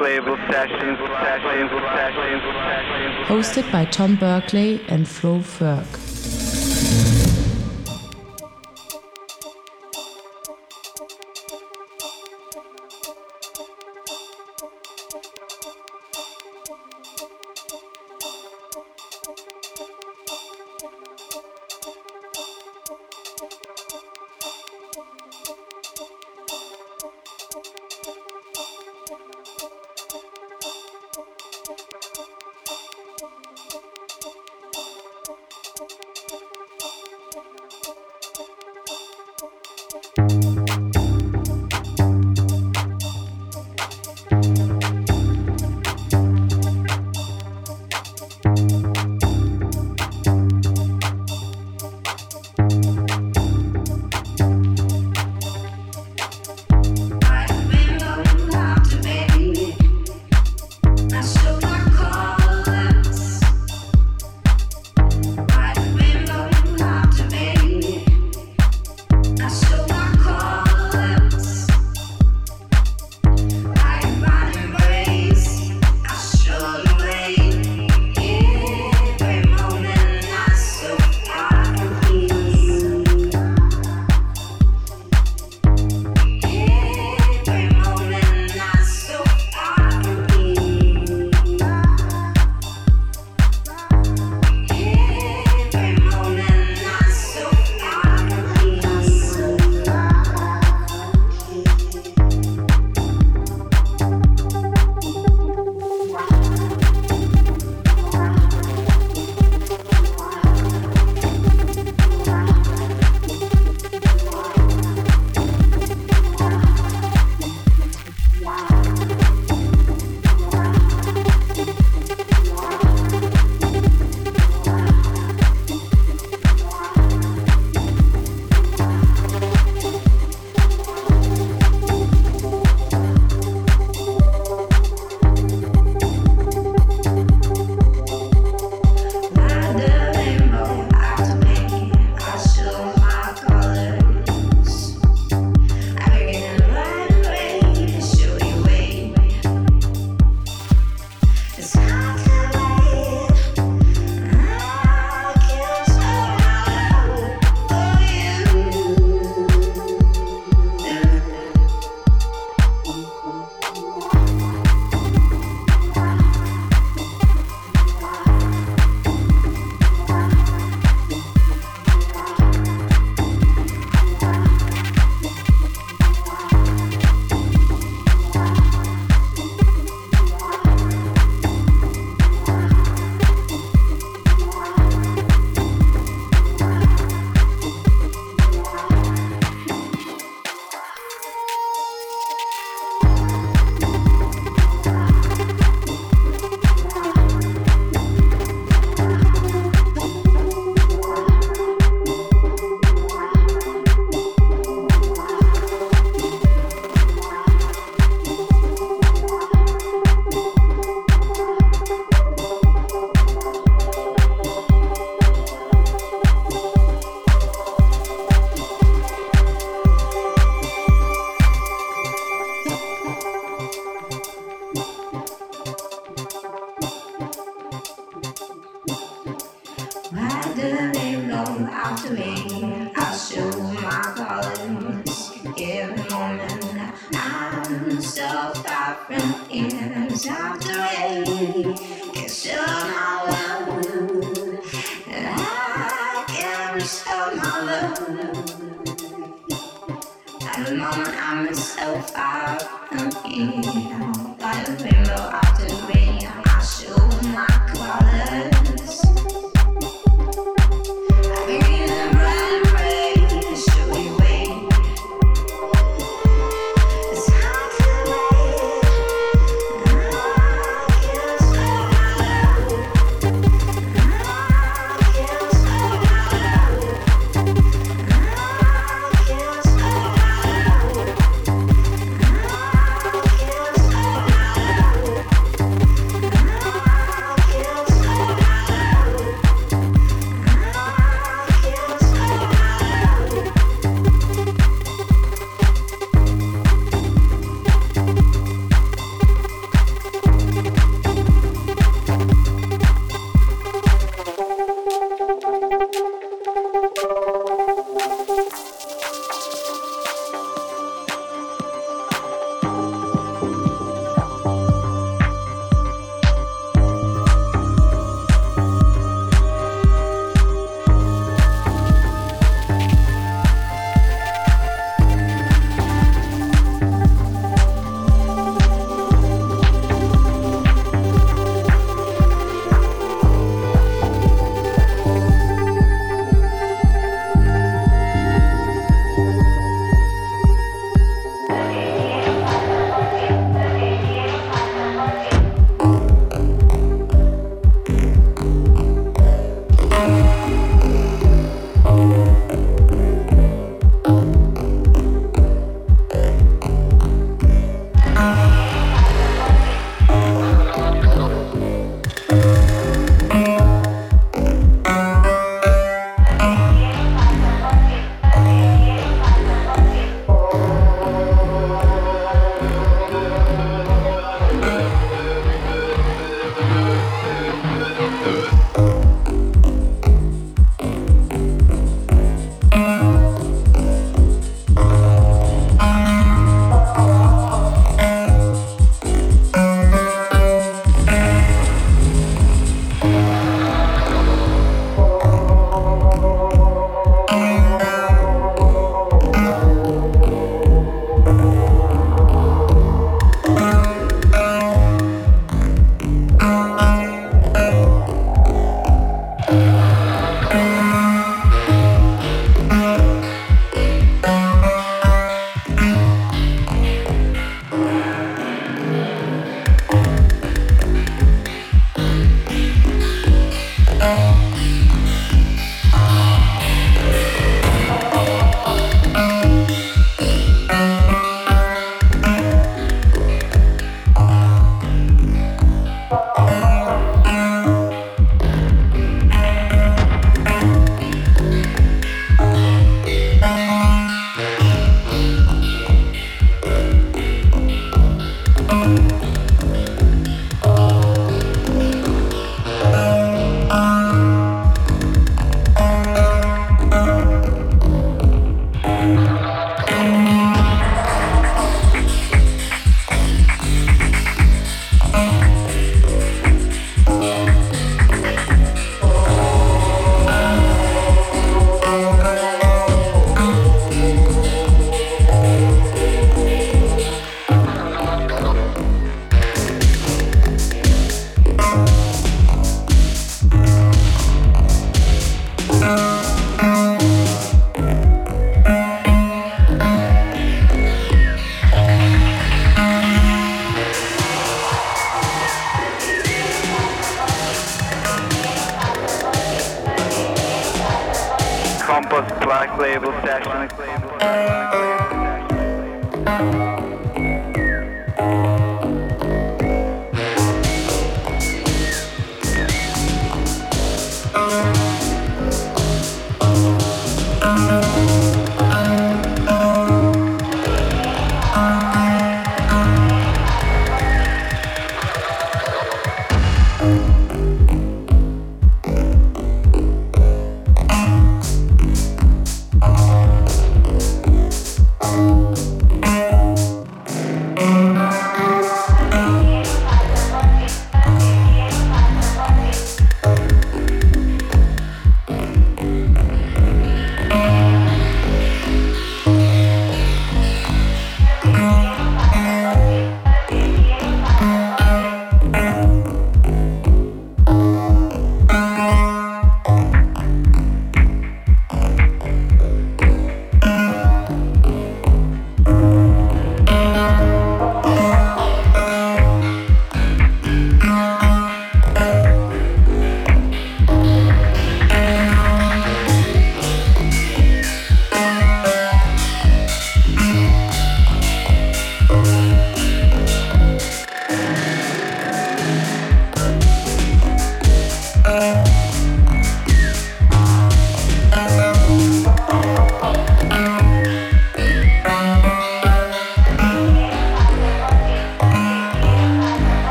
Label Sessions, Label Sessions, Hosted by Tom Berkeley and Flo Ferg.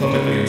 no,